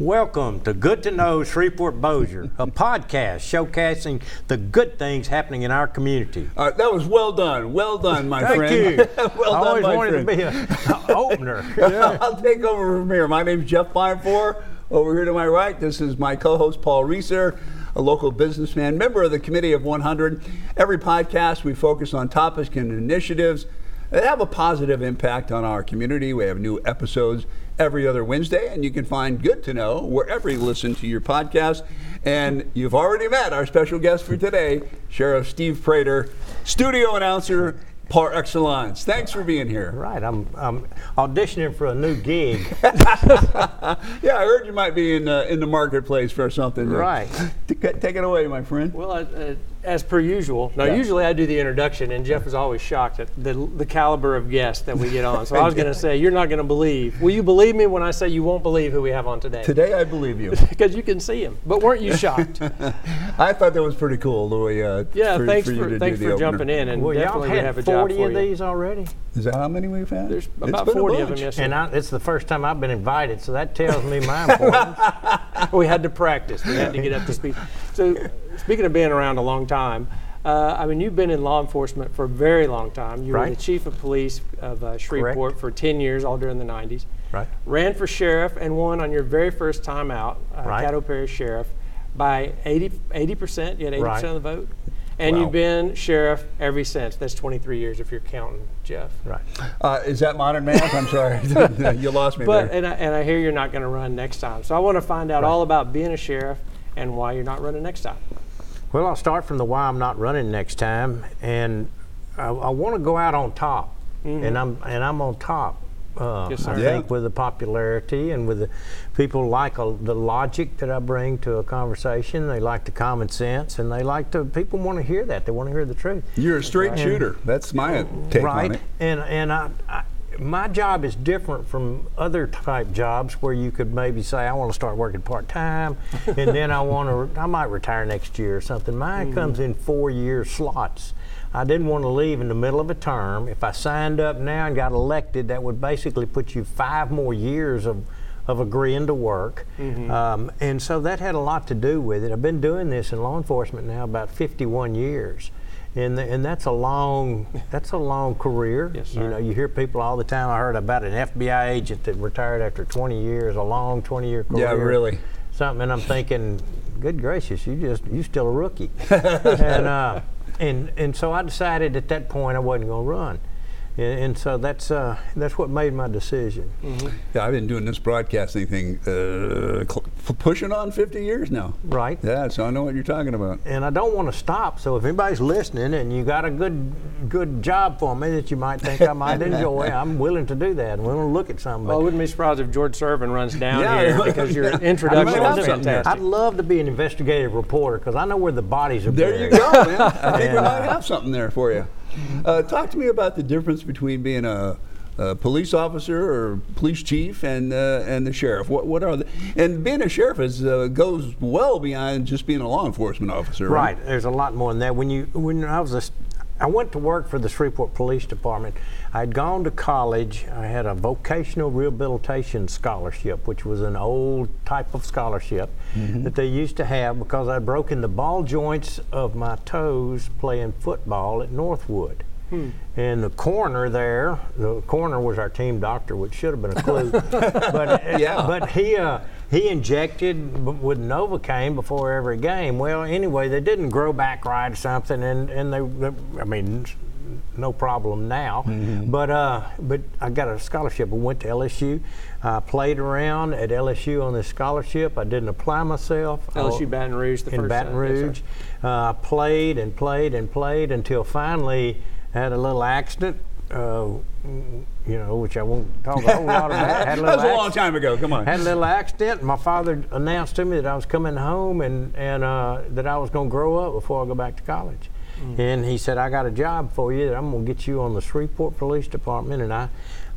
Welcome to Good to Know Shreveport Bossier, a podcast showcasing the good things happening in our community. Uh, that was well done. Well done, my Thank friend. you. well I done, always wanted friend. to be an opener. Yeah. I'll take over from here. My name is Jeff Finefour. Over here to my right, this is my co-host Paul Reeser, a local businessman, member of the Committee of 100. Every podcast, we focus on topics and initiatives that have a positive impact on our community. We have new episodes every other Wednesday, and you can find Good to Know wherever you listen to your podcast. And you've already met our special guest for today, Sheriff Steve Prator, studio announcer par excellence. Thanks for being here. Right, I'm, I'm auditioning for a new gig. Yeah, I heard you might be in uh, in the marketplace for something. Right. Take, take it away, my friend. Well, uh, uh, as per usual. Now, Yeah. usually I do the introduction, and Jeff is always shocked at the, the caliber of guests that we get on. So I was going to say, you're not going to believe. Will you believe me when I say you won't believe who we have on today? Today, I believe you. Because you can see him. But weren't you shocked? I thought that was pretty cool, Louis. Uh, Yeah, for, thanks for, for, you to thanks do for the jumping opener. in, and well, y'all definitely we have a job 40 for of you. these already, Is that how many we've had? There's It's about been a 40 of them, bunch. yes, and I, it's the first time I've been invited, so that tells me my importance. we had to practice. We had to get up to speed. So, speaking of being around a long time, uh, I mean, you've been in law enforcement for a very long time. You were Right. the chief of police of uh, Shreveport for 10 years, all during the 90s. right. Ran for sheriff and won on your very first time out, uh, Right. Caddo Parish Sheriff, by 80 percent. You had 80 Right. percent of the vote, and Wow. you've been sheriff ever since. That's 23 years if you're counting, Jeff. Right. Uh, is that modern math? I'm sorry, you lost me But there. and I, and I hear you're not going to run next time, so I want to find out all about being a sheriff and why you're not running next time. Well, I'll start from the why I'm not running next time, and I, I want to go out on top, and I'm and I'm on top. Uh, Yes, I sir. think with the popularity and with the people like uh, the logic that I bring to a conversation. They like the common sense, and they like to. People want to hear that. They want to hear the truth. You're a straight shooter. That's my take right. on it. And and I, I, my job is different from other type jobs where you could maybe say I want to start working part time, and then I want to I might retire next year or something. Mine Mm-hmm. comes in four year slots. I didn't want to leave in the middle of a term. If I signed up now and got elected, that would basically put you five more years of of agreeing to work. Mm-hmm. Um, and so that had a lot to do with it. I've been doing this in law enforcement now about 51 years. And, the, and that's a long that's a long career. Yes, You know, you hear people all the time. I heard about an FBI agent that retired after 20 years, a long 20 year career. Yeah, really. Something, and I'm thinking, good gracious, you just you still a rookie. and uh, and and so I decided at that point I wasn't going to run. And, and so that's uh, that's what made my decision. Yeah, I've been doing this broadcasting thing, uh, cl- pushing on 50 years now. Right. Yeah, so I know what you're talking about. and I don't want to stop. So if anybody's listening and you got a good good job for me that you might think I might enjoy, I'm willing to do that. I'm willing to look at something. Well, I wouldn't be surprised if George Servin runs down Yeah, here because your Yeah. introduction I might was have something there. fantastic. I'd love to be an investigative reporter because I know where the bodies are There you buried. go, man. I think we might have something there for you. Uh, talk to me about the difference between being a, a police officer or police chief and uh, and the sheriff. What what are the and being a sheriff is uh, goes well beyond just being a law enforcement officer, right? Right. There's a lot more than that. When you when I was a, I went to work for the Shreveport Police Department. I'd gone to college. I had a vocational rehabilitation scholarship, which was an old type of scholarship that they used to have because I'd broken the ball joints of my toes playing football at Northwood. And the coroner there, the coroner was our team doctor, which should have been a clue. but Yeah. but he uh, he injected with Novocaine before every game. Well, anyway, they didn't grow back right or something, and and they, they I mean, no problem now. But uh, but I got a scholarship. I went to LSU. I played around at LSU on this scholarship. I didn't apply myself. LSU Baton Rouge, the in first Baton uh, yes. Rouge. uh, I played and played and played until finally had a little accident. Uh, you know, which I won't talk a whole lot about. Had a that was a long time ago. Come on. had a little accident. My father announced to me that I was coming home and and uh, that I was going to grow up before I go back to college. And he said, I got a job for you. that I'm going to get you on the Shreveport Police Department. And I,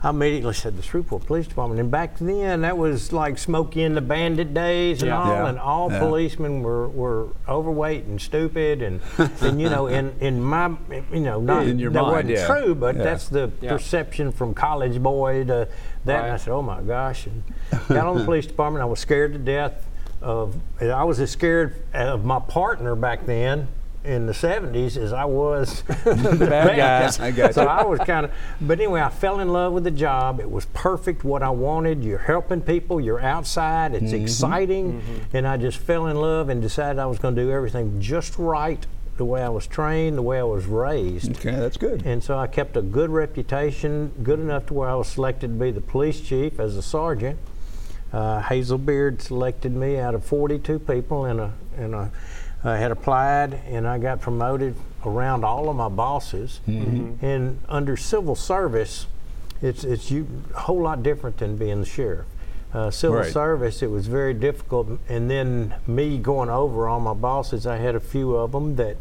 I immediately said, the Shreveport Police Department. And back then, that was like Smokey and the Bandit days and Yeah. all. Yeah. And all Yeah. policemen were, were overweight and stupid. And, and you know, in, in my, you know, not, In your that mind, wasn't yeah. true, but Yeah. that's the Yeah. perception from college boy to that. And I said, oh my gosh. And got on the police department. I was scared to death of, I was as scared of my partner back then in the 70s as I was the bad guys. I got so you. I was kind of, but anyway, I fell in love with the job. It was perfect, what I wanted. You're helping people, you're outside, it's Mm-hmm. exciting. And I just fell in love and decided I was going to do everything just right, the way I was trained, the way I was raised. Okay, that's good. And so I kept a good reputation, good enough to where I was selected to be the police chief as a sergeant. Uh, Hazel Beard selected me out of 42 people, in a, and a, I had applied, and I got promoted around all of my bosses. And under civil service, it's it's you, a whole lot different than being the sheriff. Uh, civil Right. service, it was very difficult. And then me going over all my bosses, I had a few of them that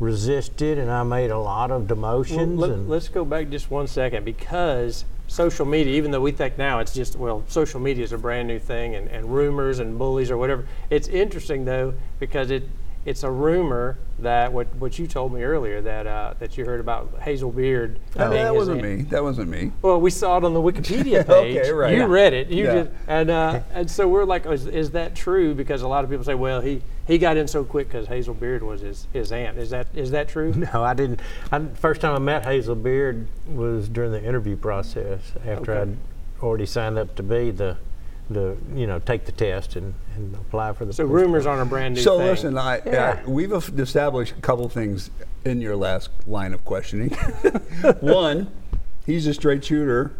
resisted, and I made a lot of Well, demotions. let, and us go back just one second because social media, even though we think now it's just, well, social media is a brand new thing and, and rumors and bullies or whatever. It's interesting though because it it's a rumor that what, what you told me earlier that uh, that you heard about Hazel Beard. Oh, that wasn't aunt. me. That wasn't me. Well, we saw it on the Wikipedia page. Okay, right. You Yeah. read it. You Yeah. just and uh, and so we're like, is, is that true? Because a lot of people say, well, he he got in so quick because Hazel Beard was his, his aunt. Is that is that true? No, I didn't. I, first time I met Hazel Beard was during the interview process after Okay. I'd already signed up to be the, the you know, take the test and, and apply for the. So police rumors aren't a brand new So thing. listen, I, Yeah. uh, we've established a couple things in your last line of questioning. One, he's a straight shooter,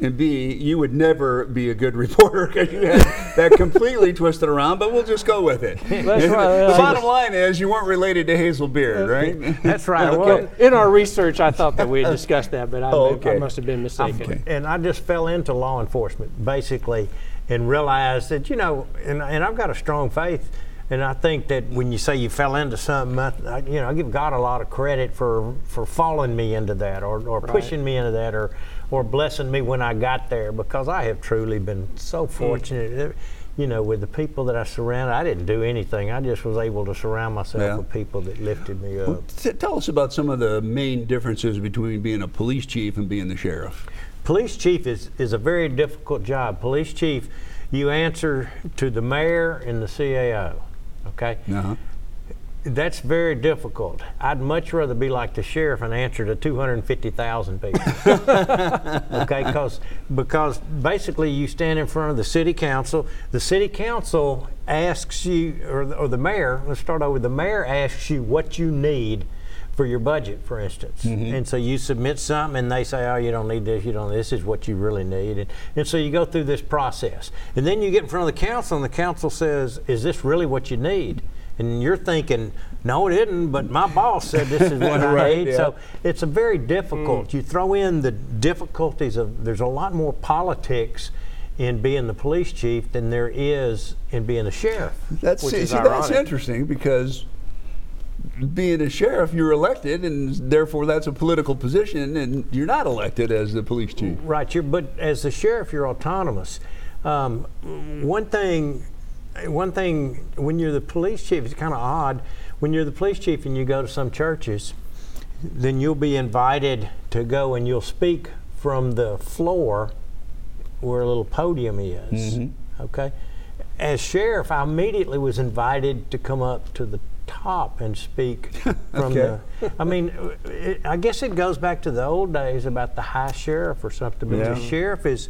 and B, you would never be a good reporter because you had that completely twisted around. But we'll just go with it. That's right. the bottom line is you weren't related to Hazel Beard, right? That's right. Well, Well, in our research, I thought that we had discussed that, but I, Oh, I must have been mistaken. Okay. and I just fell into law enforcement basically, and realize that you know, and, and I've got a strong faith, and I think that when you say you fell into something, I, I, you know, I give God a lot of credit for for falling me into that, or, or pushing me into that, or or blessing me when I got there, because I have truly been so mm. fortunate. Eh, you know, with the people that I surrounded, I didn't do anything. I just was able to surround myself Yeah. with people that lifted me up. T- Tell us about some of the main differences between being a police chief and being the sheriff. Police chief is, is a very difficult job. Police chief, you answer to the mayor and the CAO. Okay? Uh-huh. That's very difficult. I'd much rather be like the sheriff and answer to 250,000 people. okay? Cause, because basically you stand in front of the city council. The city council asks you, or, or the mayor, let's start over, the mayor asks you what you need for your budget, for instance. Mm-hmm. And so you submit something and they say, oh, you don't need this, you don't, this is what you really need. And, and so you go through this process. And then you get in front of the council and the council says, is this really what you need? And you're thinking, no, it isn't, but my boss said this is what I need. yeah. So it's a very difficult. Mm. You throw in the difficulties of, there's a lot more politics in being the police chief than there is in being a sheriff. That's see, see, that's interesting because being a sheriff, you're elected, and therefore that's a political position, and you're not elected as the police chief. Right, you're, but as the sheriff, you're autonomous. Um, one thing, one thing, when you're the police chief, it's kind of odd. When you're the police chief and you go to some churches, then you'll be invited to go and you'll speak from the floor where a little podium is. Okay. As sheriff, I immediately was invited to come up to the top and speak from Okay. the. I mean, it, I guess it goes back to the old days about the high sheriff or something. But Yeah. the sheriff is,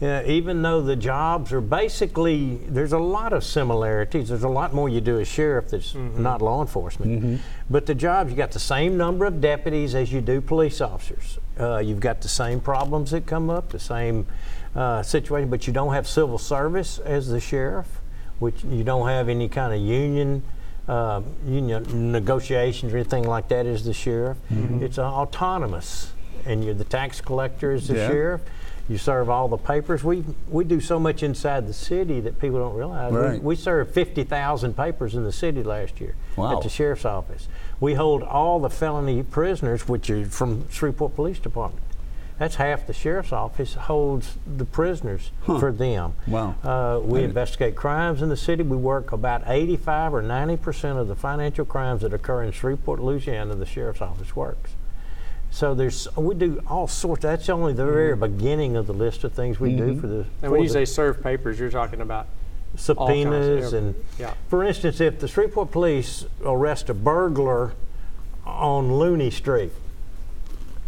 uh, even though the jobs are basically, there's a lot of similarities. There's a lot more you do as sheriff that's not law enforcement. But the jobs, you got the same number of deputies as you do police officers. Uh, you've got the same problems that come up, the same uh, situation, but you don't have civil service as the sheriff, which you don't have any kind of union. Uh, union negotiations or anything like that as the sheriff. It's uh, autonomous, and you're the tax collector as the Yeah. sheriff. You serve all the papers. We we do so much inside the city that people don't realize. Right. We, we served 50,000 papers in the city last year Wow. at the sheriff's office. We hold all the felony prisoners, which are from Shreveport Police Department. That's half the sheriff's office holds the prisoners for them. Wow. Uh, we investigate crimes in the city. We work about 85 or 90 percent of the financial crimes that occur in Shreveport, Louisiana. The sheriff's office works. So there's we do all sorts. That's only the very beginning of the list of things we do for the. And for when you the say serve papers, you're talking about subpoenas and, Yeah. for instance, if the Shreveport police arrest a burglar on Looney Street,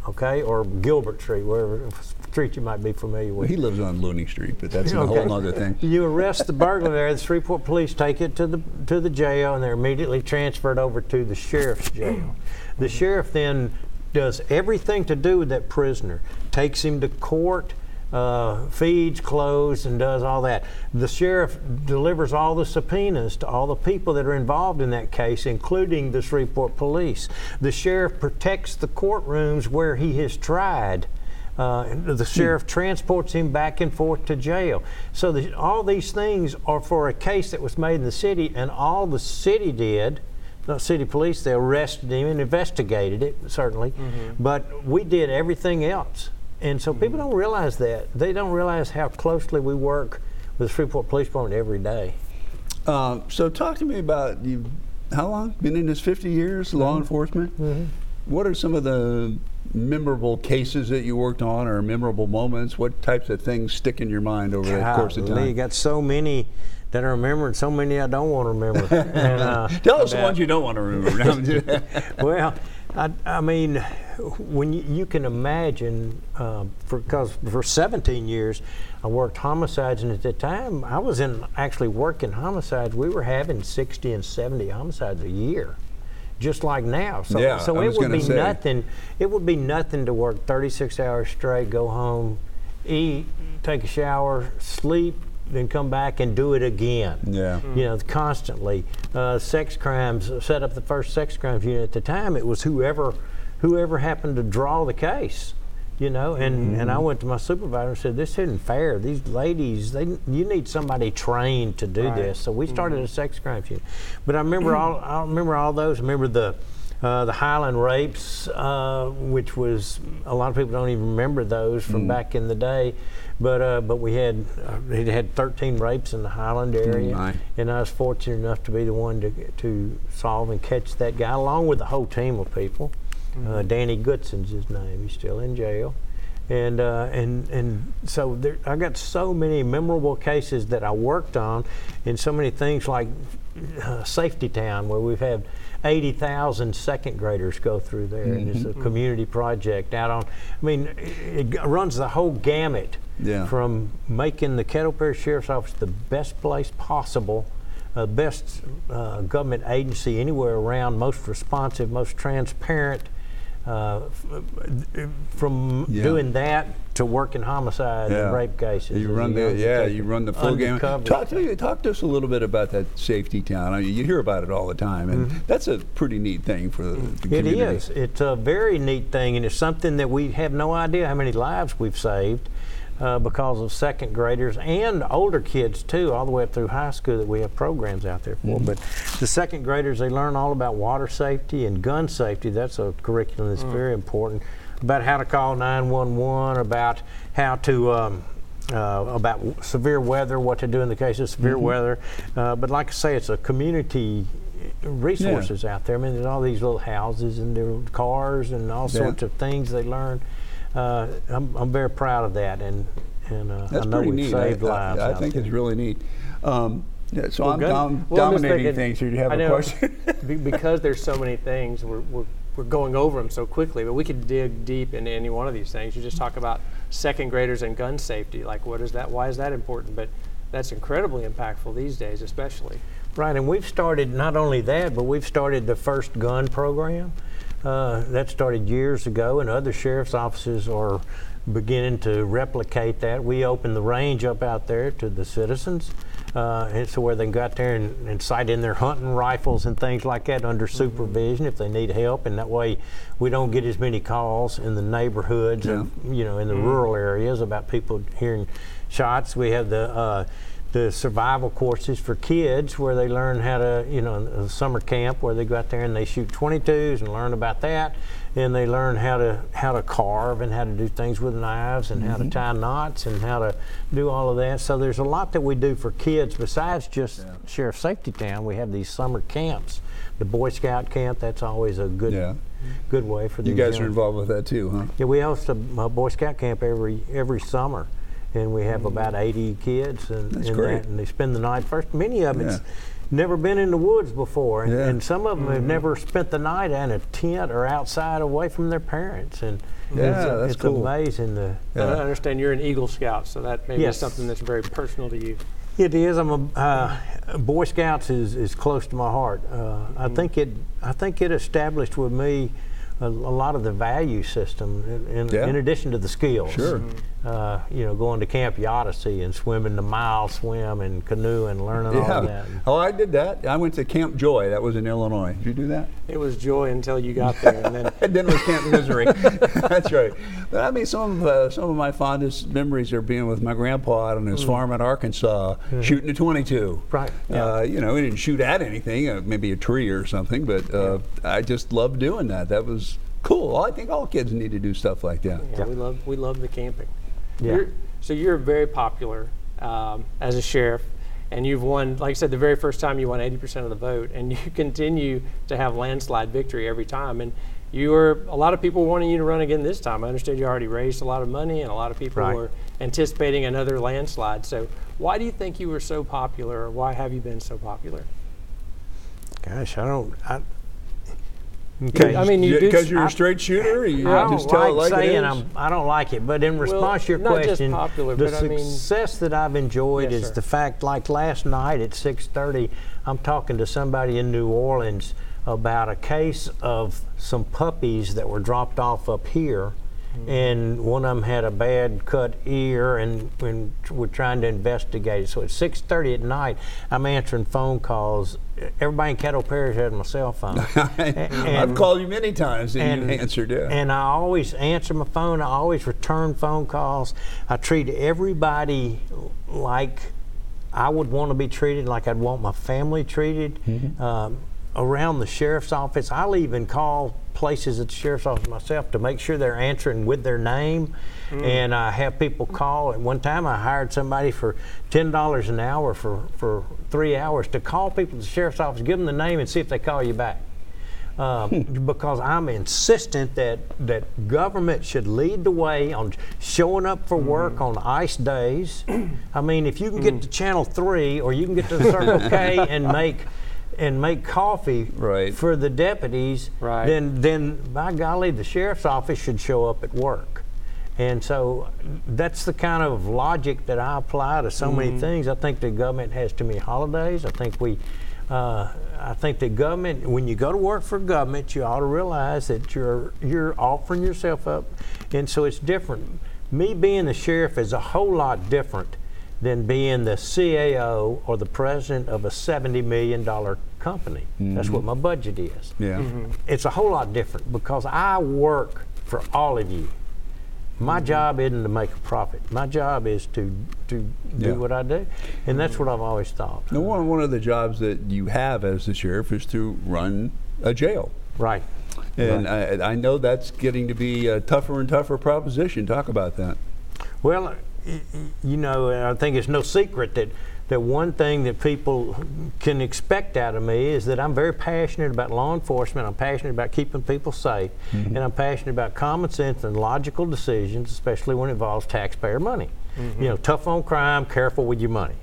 okay, or Gilbert Street, wherever street you might be familiar with. he lives on Looney Street, but that's a whole other thing. You arrest the burglar there. The Shreveport police take it to the to the jail, and they're immediately transferred over to the sheriff's jail. The sheriff then does everything to do with that prisoner. Takes him to court, uh, feeds, clothes, and does all that. The sheriff delivers all the subpoenas to all the people that are involved in that case, including the Shreveport police. The sheriff protects the courtrooms where he has tried. Uh, the sheriff transports him back and forth to jail. So the, all these things are for a case that was made in the city, and all the city did, not city police, they arrested him and investigated it, certainly, but we did everything else. And so people don't realize that. They don't realize how closely we work with the Shreveport Police Department every day. Uh, so talk to me about you. How long? Been in this 50 years, Mm-hmm. law enforcement. What are some of the memorable cases that you worked on, or memorable moments? What types of things stick in your mind over the course of Golly, You got so many that I remember and so many I don't want to remember. and, uh, Tell us the ones you don't want to remember. well, I, I mean, when you, you can imagine, um, for because for 17 years I worked homicides, and at the time I was in actually working homicides. We were having 60 and 70 homicides a year, just like now. So, Yeah, so it would be say. nothing. It would be nothing to work 36 hours straight, go home, eat, take a shower, sleep, then come back and do it again yeah. you know, constantly. Uh, sex crimes, set up the first sex crimes unit. At the time, it was whoever, whoever happened to draw the case, you know. And, and I went to my supervisor and said, "This isn't fair. These ladies, they, you need somebody trained to do Right. this." So we started a sex crimes unit. But I remember all, I remember all those. I remember the. Uh, the Highland rapes, uh, which was a lot of people don't even remember those from back in the day, but uh, but we had uh, it had 13 rapes in the Highland area, my. and I was fortunate enough to be the one to, to solve and catch that guy, along with a whole team of people. Uh, Danny Goodson's his name. He's still in jail. And, uh, and, and so there, I got so many memorable cases that I worked on, and so many things like uh, Safety Town, where we've had 80,000 second graders go through there, and it's a community project out on. I mean, it, it runs the whole gamut Yeah. from making the Caddo Parish Sheriff's Office the best place possible, uh, best uh, government agency anywhere around, most responsive, most transparent. Uh, from Yeah. doing that to working homicide Yeah. and rape cases. You run the yeah, you run the full game. Talk to talk to us a little bit about that safety town. I mean, you hear about it all the time, and that's a pretty neat thing for the, the Mm-hmm. It community. is. It's a very neat thing, and it's something that we have no idea how many lives we've saved uh, because of second graders and older kids too, all the way up through high school that we have programs out there for. But the second graders, they learn all about water safety and gun safety. That's a curriculum that's very important. About how to call 911, about how to. Um, uh, about w- severe weather, what to do in the case of severe weather. Uh, but like I say, it's a community resources out there. I mean, there's all these little houses and their cars and all Yeah. sorts of things they learn. Uh, I'm, I'm very proud of that, and and uh, That's I know pretty we've neat. saved I, lives. I, I out think there. it's really neat. Um, yeah, so I'm gun- dom- well, I'm just dominating thinking- things. here. Do you have I a know, question? be- because there's so many things, we're, we're, we're going over them so quickly, but we could dig deep into any one of these things. You just talk about second graders and gun safety. Like, what is that? Why is that important? But that's incredibly impactful these days, especially. Right, and we've started not only that, but we've started the first gun program. Uh, that started years ago, and other sheriff's offices are beginning to replicate that. We opened the range up out there to the citizens. Uh, and so where they can go out there and, and sight in their hunting rifles and things like that under Mm-hmm. supervision if they need help, and that way we don't get as many calls in the neighborhoods, and you know, in the rural areas about people hearing shots. We have the uh, the survival courses for kids where they learn how to, you know, a summer camp where they go out there and they shoot 22s and learn about that, and they learn how to how to carve and how to do things with knives and how to mm-hmm. tie knots and how to do all of that. So there's a lot that we do for kids besides just Sheriff Safety Town. We have these summer camps. The Boy Scout camp, that's always a good Yeah. good way for the You guys young- are involved with that too, huh? yeah, we host a, a Boy Scout camp every every summer, and we have about 80 kids, and, That's and, great. That, and they spend the night first. Many of them Yeah. never been in the woods before, and, Yeah. and some of them have never spent the night in a tent or outside away from their parents, and Yeah, it's, that's it's cool. amazing. The, I understand you're an Eagle Scout, so that maybe Yes. is something that's very personal to you. It is. I'm a uh, Boy Scouts is, is close to my heart. Uh, I think it. I think it established with me a, a lot of the value system, in, in, Yeah. in addition to the skills. Sure. Uh, you know, going to Camp Odyssey and swimming the mile swim and canoe and learning all that. Oh, I did that. I went to Camp Joy. That was in Illinois. Did you do that? It was joy until you got there, and then And then it was Camp Misery. That's right. But I mean, some of uh, some of my fondest memories are being with my grandpa out on his farm in Arkansas, shooting a 22. Right, Uh, you know, he didn't shoot at anything, uh, maybe a tree or something, but uh, I just loved doing that. That was cool. I think all kids need to do stuff like that. yeah, we love we love the camping. Yeah. You're, so you're very popular um, as a sheriff, and you've won. Like I said, the very first time you won 80% of the vote, and you continue to have landslide victory every time. And you were a lot of people wanting you to run again this time. I understand you already raised a lot of money, and a lot of people Right. were anticipating another landslide. So why do you think you were so popular, or why have you been so popular? Gosh, I don't. I, okay. I mean, you do- because you're I- a straight shooter. You I don't just tell it like like it saying? I'm, I don't like it, but in response to your not question, popular, the but I mean- success that I've enjoyed Yes, is sir. the fact, like last night at 6:30, I'm talking to somebody in New Orleans about a case of some puppies that were dropped off up here. Mm-hmm. And one of them had a bad cut ear, and, and we're trying to investigate it. So at 6:30 at night, I'm answering phone calls. Everybody in Caddo Parish had my cell phone. and, I've called you many times and, you answered. Yeah. and I always answer my phone. I always return phone calls. I treat everybody like I would want to be treated, like I'd want my family treated. Mm-hmm. Um, around the sheriff's office, I'll even call places at the sheriff's office myself to make sure they're answering with their name. Mm. And I have people call. At one time, I hired somebody for ten dollars an hour for for three hours to call people at the sheriff's office, give them the name, and see if they call you back um, because I'm insistent that that government should lead the way on showing up for work on ice days. I mean, if you can get to Channel Three or you can get to the Circle K and make and make coffee Right. for the deputies, Right. then then by golly, the sheriff's office should show up at work. And so that's the kind of logic that I apply to so many things. I think the government has too many holidays. I think we, uh, I think the government, when you go to work for government, you ought to realize that you're you're offering yourself up, and so it's different. Me being the sheriff is a whole lot different than being the CAO or the president of a seventy million dollar company. That's what mm-hmm. my budget is yeah. Mm-hmm. it's a whole lot different because I work for all of you. My mm-hmm. job isn't to make a profit. My job is to to Yeah. do what I do, and that's what I've always thought. Now, one, one of the jobs that you have as the sheriff is to run a jail. Right. And I, I know that's getting to be a tougher and tougher proposition. Talk about that. Well, y- y- you know, I think it's no secret that that one thing that people can expect out of me is that I'm very passionate about law enforcement. I'm passionate about keeping people safe, and I'm passionate about common sense and logical decisions, especially when it involves taxpayer money. You know, tough on crime, careful with your money.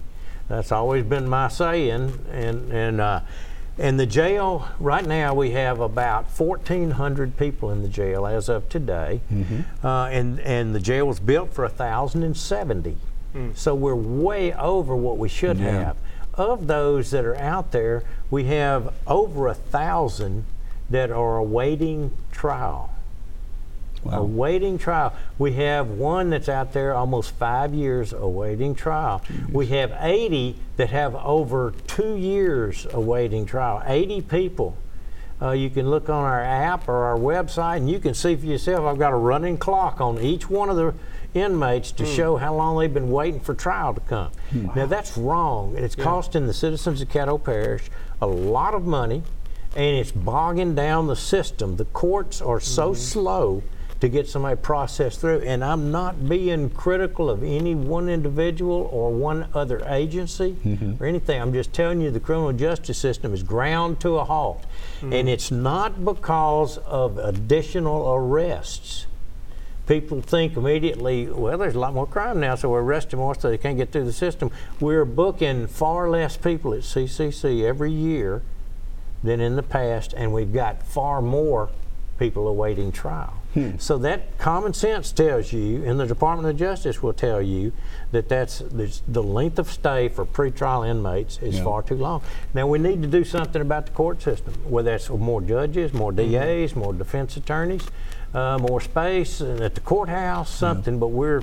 That's always been my saying, and and. Uh, and the jail, right now, we have about 1,400 people in the jail as of today. Uh, and, and the jail was built for 1,070. So we're way over what we should Yeah. have. Of those that are out there, we have over a thousand that are awaiting trial. Wow. awaiting trial. We have one that's out there almost five years awaiting trial. We have 80 that have over two years awaiting trial. 80 people. Uh, you can look on our app or our website and you can see for yourself. I've got a running clock on each one of the inmates to show how long they've been waiting for trial to come. Now that's wrong. It's costing the citizens of Caddo Parish a lot of money and it's bogging down the system. The courts are so slow to get somebody processed through. And I'm not being critical of any one individual or one other agency mm-hmm. or anything. I'm just telling you the criminal justice system is ground to a halt. Mm-hmm. And it's not because of additional arrests. People think immediately, well, there's a lot more crime now, so we're arresting more so they can't get through the system. We're booking far less people at CCC every year than in the past, and we've got far more people awaiting trial. So that common sense tells you, and the Department of Justice will tell you, that that's the length of stay for pretrial inmates is Yeah. far too long. Now we need to do something about the court system, whether that's more judges, more DAs, more defense attorneys, uh, more space at the courthouse, something. But we're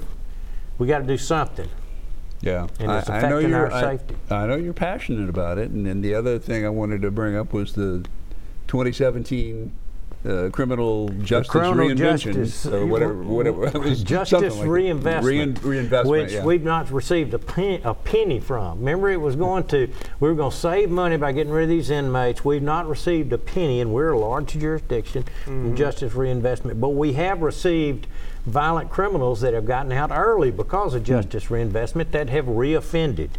we got to do something. Yeah, And it's I, I know you're. our I- I, know you're passionate about it, and then the other thing I wanted to bring up was the 2017 uh, criminal justice criminal reinvention, justice, or whatever, whatever. it was Justice like reinvestment, Rein- reinvestment, which yeah. we've not received a penny, a penny from. Remember, it was going to we were going to save money by getting rid of these inmates. We've not received a penny, and we're a large jurisdiction Mm-hmm. in justice reinvestment. But we have received violent criminals that have gotten out early because of justice reinvestment that have reoffended.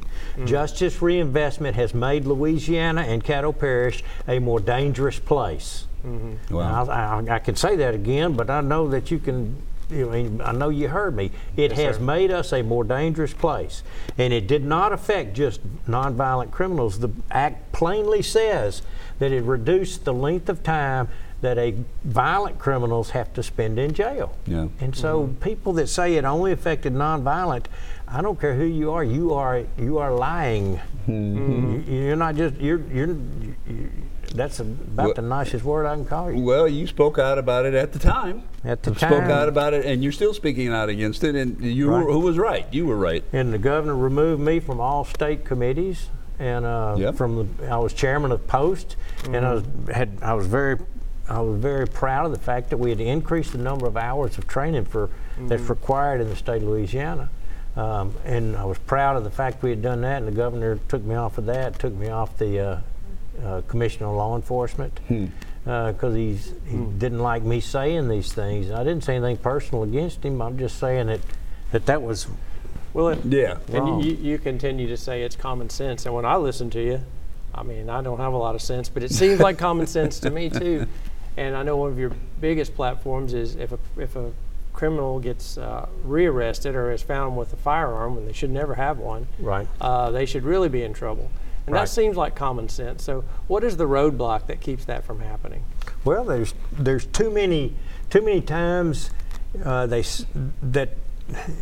Justice reinvestment has made Louisiana and Caddo Parish a more dangerous place. Mm-hmm. Wow. Now, I, I, I can say that again, but I know that you can. You know, I mean, I know you heard me. It has sir. made us a more dangerous place, and it did not affect just nonviolent criminals. The act plainly says that it reduced the length of time that a violent criminals have to spend in jail. Yeah. And so mm-hmm. people that say it only affected nonviolent, I don't care who you are, you are you are lying. Mm-hmm. You, you're not just you're you're. You that's about Well- the nicest word I can call you. Well, you spoke out about it at the time. At the spoke time. out about it, and you're still speaking out against it. And you, Right. were, who was right? You were right. And the governor removed me from all state committees, and uh, Yep. from the, I was chairman of POST, and I was had I was very I was very proud of the fact that we had increased the number of hours of training for that's required in the state of Louisiana. Um, and I was proud of the fact we had done that, and the governor took me off of that, took me off the uh, uh, commission on law enforcement because he's he didn't like me saying these things. I didn't say anything personal against him. I'm just saying that that that was Well, it, Yeah. and you, you continue to say it's common sense. And when I listen to you, I mean, I don't have a lot of sense, but it seems like common sense to me too. And I know one of your biggest platforms is if a, if a criminal gets uh, rearrested or is found with a firearm when they should never have one, right. uh, they should really be in trouble. And Right. that seems like common sense. So, what is the roadblock that keeps that from happening? Well, there's there's too many too many times uh, they that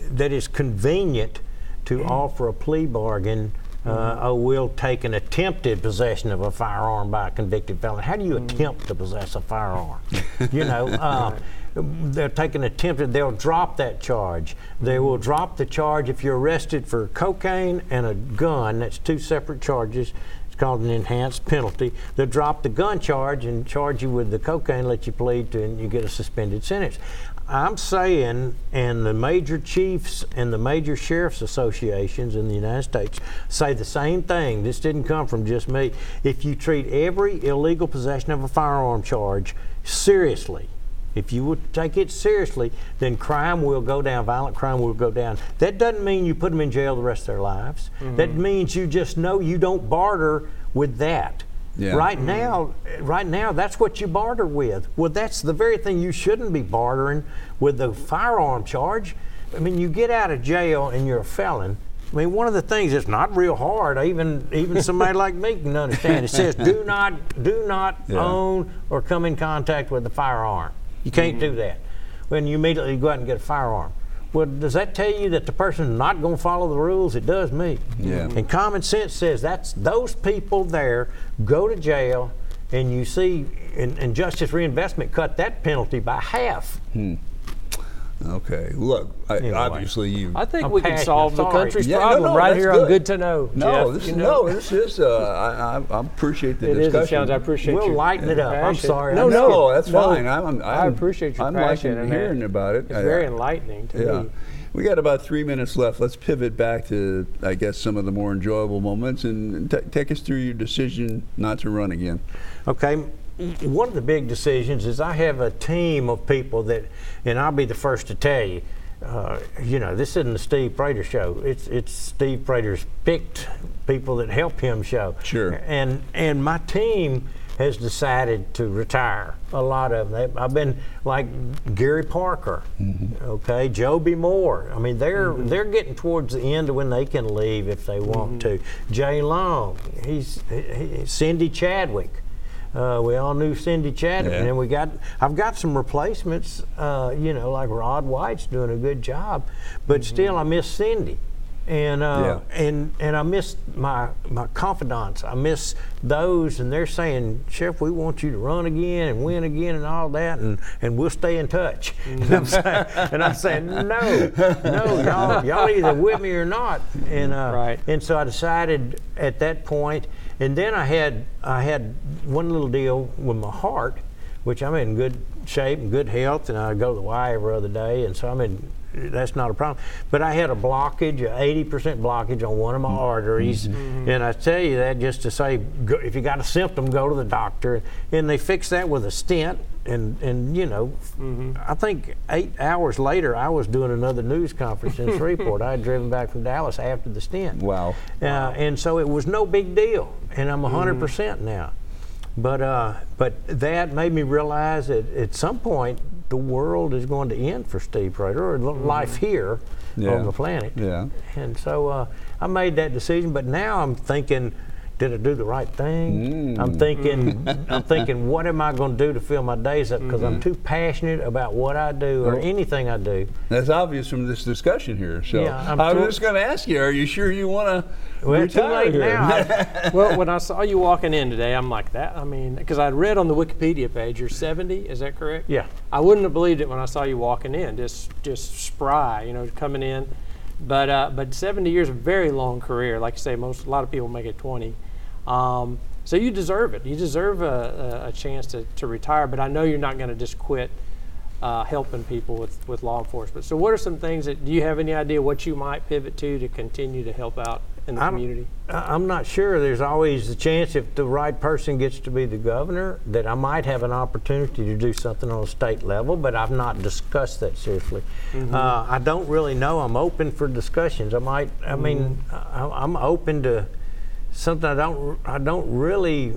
that is convenient to offer a plea bargain. Uh, oh, we'll take an attempted possession of a firearm by a convicted felon. How do you attempt to possess a firearm? you know, uh, they'll take an attempted. They'll drop that charge. They will drop the charge if you're arrested for cocaine and a gun. That's two separate charges. It's called an enhanced penalty. They'll drop the gun charge and charge you with the cocaine, let you plead to, and you get a suspended sentence. I'm saying, and the major chiefs and the major sheriff's associations in the United States say the same thing. This didn't come from just me. If you treat every illegal possession of a firearm charge seriously, if you would take it seriously, then crime will go down, violent crime will go down. That doesn't mean you put them in jail the rest of their lives. Mm-hmm. That means you just know you don't barter with that. Yeah. Right mm-hmm. now, right now, that's what you barter with. Well, that's the very thing you shouldn't be bartering with the firearm charge. I mean, you get out of jail and you're a felon. I mean, one of the things that's not real hard, even even somebody like me can understand. It says, "Do not, do not Yeah. own or come in contact with a firearm." You can't mm-hmm. do that. When you immediately go out and get a firearm. Well, does that tell you that the person is not going to follow the rules? It does me. Yeah. Mm-hmm. And common sense says that's those people there go to jail, and you see, and, and justice reinvestment cut that penalty by half. Hmm. Okay. Look, I, Anyway. obviously you. I think I'm we can passionate, solve the sorry. country's Yeah, problem no, right here good. on Good to Know. no, Jeff, this, you know. no, this is. Uh, I, I, I appreciate the discussion. It is a discussion. challenge. I appreciate We'll your lighten it up. I'm sorry. No, no, No, that's no. fine. I'm, I'm, I appreciate your I'm passion liking and hearing that- about it. It's I- very enlightening to Yeah. me. We got about three minutes left. Let's pivot back to, I guess, some of the more enjoyable moments and t- take us through your decision not to run again. Okay, m- one of the big decisions is I have a team of people that, and I'll be the first to tell you, uh, you know, this isn't the Steve Prator show. It's it's Steve Prator's picked people that help him show. Sure. And and my team has decided to retire. A lot of them. I've been like Gary Parker, mm-hmm. okay, Joby Moore. I mean, they're mm-hmm. they're getting towards the end of when they can leave if they want mm-hmm. to. Jay Long, he's he, he- Cindy Chadwick. Uh, we all knew Cindy Chadwick, Yeah. and we got. I've got some replacements. Uh, you know, like Rod White's doing a good job, but still, I miss Cindy, and uh, and and I miss my my confidants. I miss those, and they're saying, Chef, we want you to run again and win again and all that, and and we'll stay in touch. And I'm saying, and I'm saying, no, no, y'all, y'all either with me or not. And uh, Right. and so I decided at that point, and then I had I had one little deal with my heart, which I'm in good shape and good health, and I go to the Y every other day, and so I'm in. That's not a problem. But I had a blockage, a 80% blockage on one of my mm-hmm. arteries, mm-hmm. and I tell you that just to say, go, if you got a symptom, go to the doctor, and they fixed that with a stent. And, and you know, mm-hmm. I think eight hours later, I was doing another news conference in Shreveport. I had driven back from Dallas after the stent. Wow. Uh, and so it was no big deal, and I'm 100 percent now. But uh, but that made me realize that at some point the world is going to end for Steve Prator or li- life here Yeah. on the planet. Yeah. And so uh, I made that decision. But now I'm thinking, did I do the right thing? I'm thinking, I'm thinking, what am I going to do to fill my days up? Because I'm too passionate about what I do or Well- anything I do. That's obvious from this discussion here. So Yeah, I'm I was too- just going to ask you, are you sure you want to Well, it's too late now. I- well, when I saw you walking in today, I'm like that. I mean, because I'd read on the Wikipedia page you're 70. Is that correct? Yeah. I wouldn't have believed it when I saw you walking in, just just spry, you know, coming in. But uh, but 70 years, a very long career. Like you say, most a lot of people make it 20. Um, so you deserve it. You deserve a, a, chance to, to retire. But I know you're not going to just quit uh, helping people with, with law enforcement. So what are some things that do you have any idea what you might pivot to to continue to help out in the I don't- community? I'm not sure. There's always the chance if the right person gets to be the governor that I might have an opportunity to do something on a state level, but I've not discussed that seriously. Uh, I don't really know. I'm open for discussions. I might. I mean, I, I'm open to something. I don't. I don't really.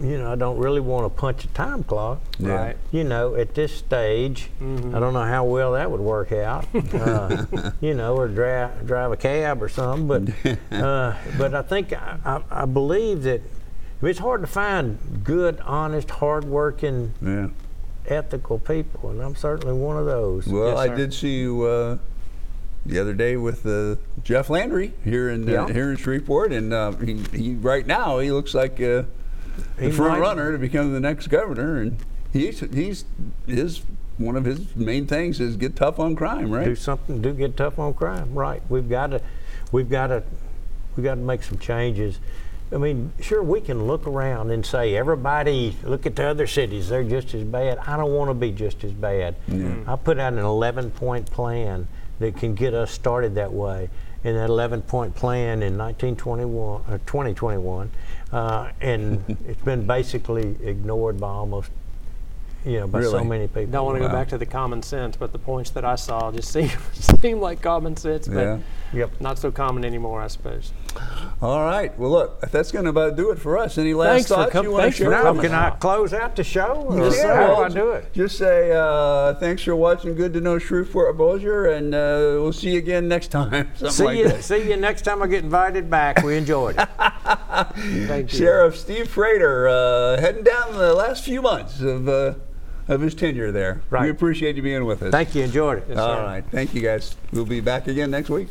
You know, I don't really want to punch a time clock. Yeah. Right. You know, at this stage, I don't know how well that would work out. Uh, you know, or drive drive a cab or something. But uh, but I think I, I, I believe that it's hard to find good, honest, hardworking, Yeah. ethical people, and I'm certainly one of those. Well, Yes, I did see you uh, the other day with uh, Jeff Landry here in uh, Yeah. here in Shreveport, and uh, he, he right now he looks like uh, the He front might- runner to become the next governor, and he's he's his one of his main things is get tough on crime, right? do something, do get tough on crime. Right. We've got to, we've got to, we've got to make some changes. I mean, sure, we can look around and say, everybody, look at the other cities, they're just as bad. I don't want to be just as bad. I put out an 11 point plan that can get us started that way. In that 11 point plan in 1921, or 2021, uh, and it's been basically ignored by almost, you know, by so many people. Don't want to Wow. go back to the common sense, but the points that I saw just seem seem like common sense, but Yeah. Yep. not so common anymore, I suppose. All right. Well, look, that's going to about do it for us. Any last Thanks thoughts com- you want to thanks for share? Now, coming can I close out the show? or Just, how well, do I do it? Just say uh, thanks for watching. Good to know Shreveport Bossier, and uh, we'll see you again next time. See like you, that. see you next time I get invited back. We enjoyed it. Thank you. Sheriff Steve Prator uh, heading down the last few months of uh, of his tenure there. Right. We appreciate you being with us. Thank you. Enjoyed it. Yes, All sir. right. Thank you, guys. We'll be back again next week.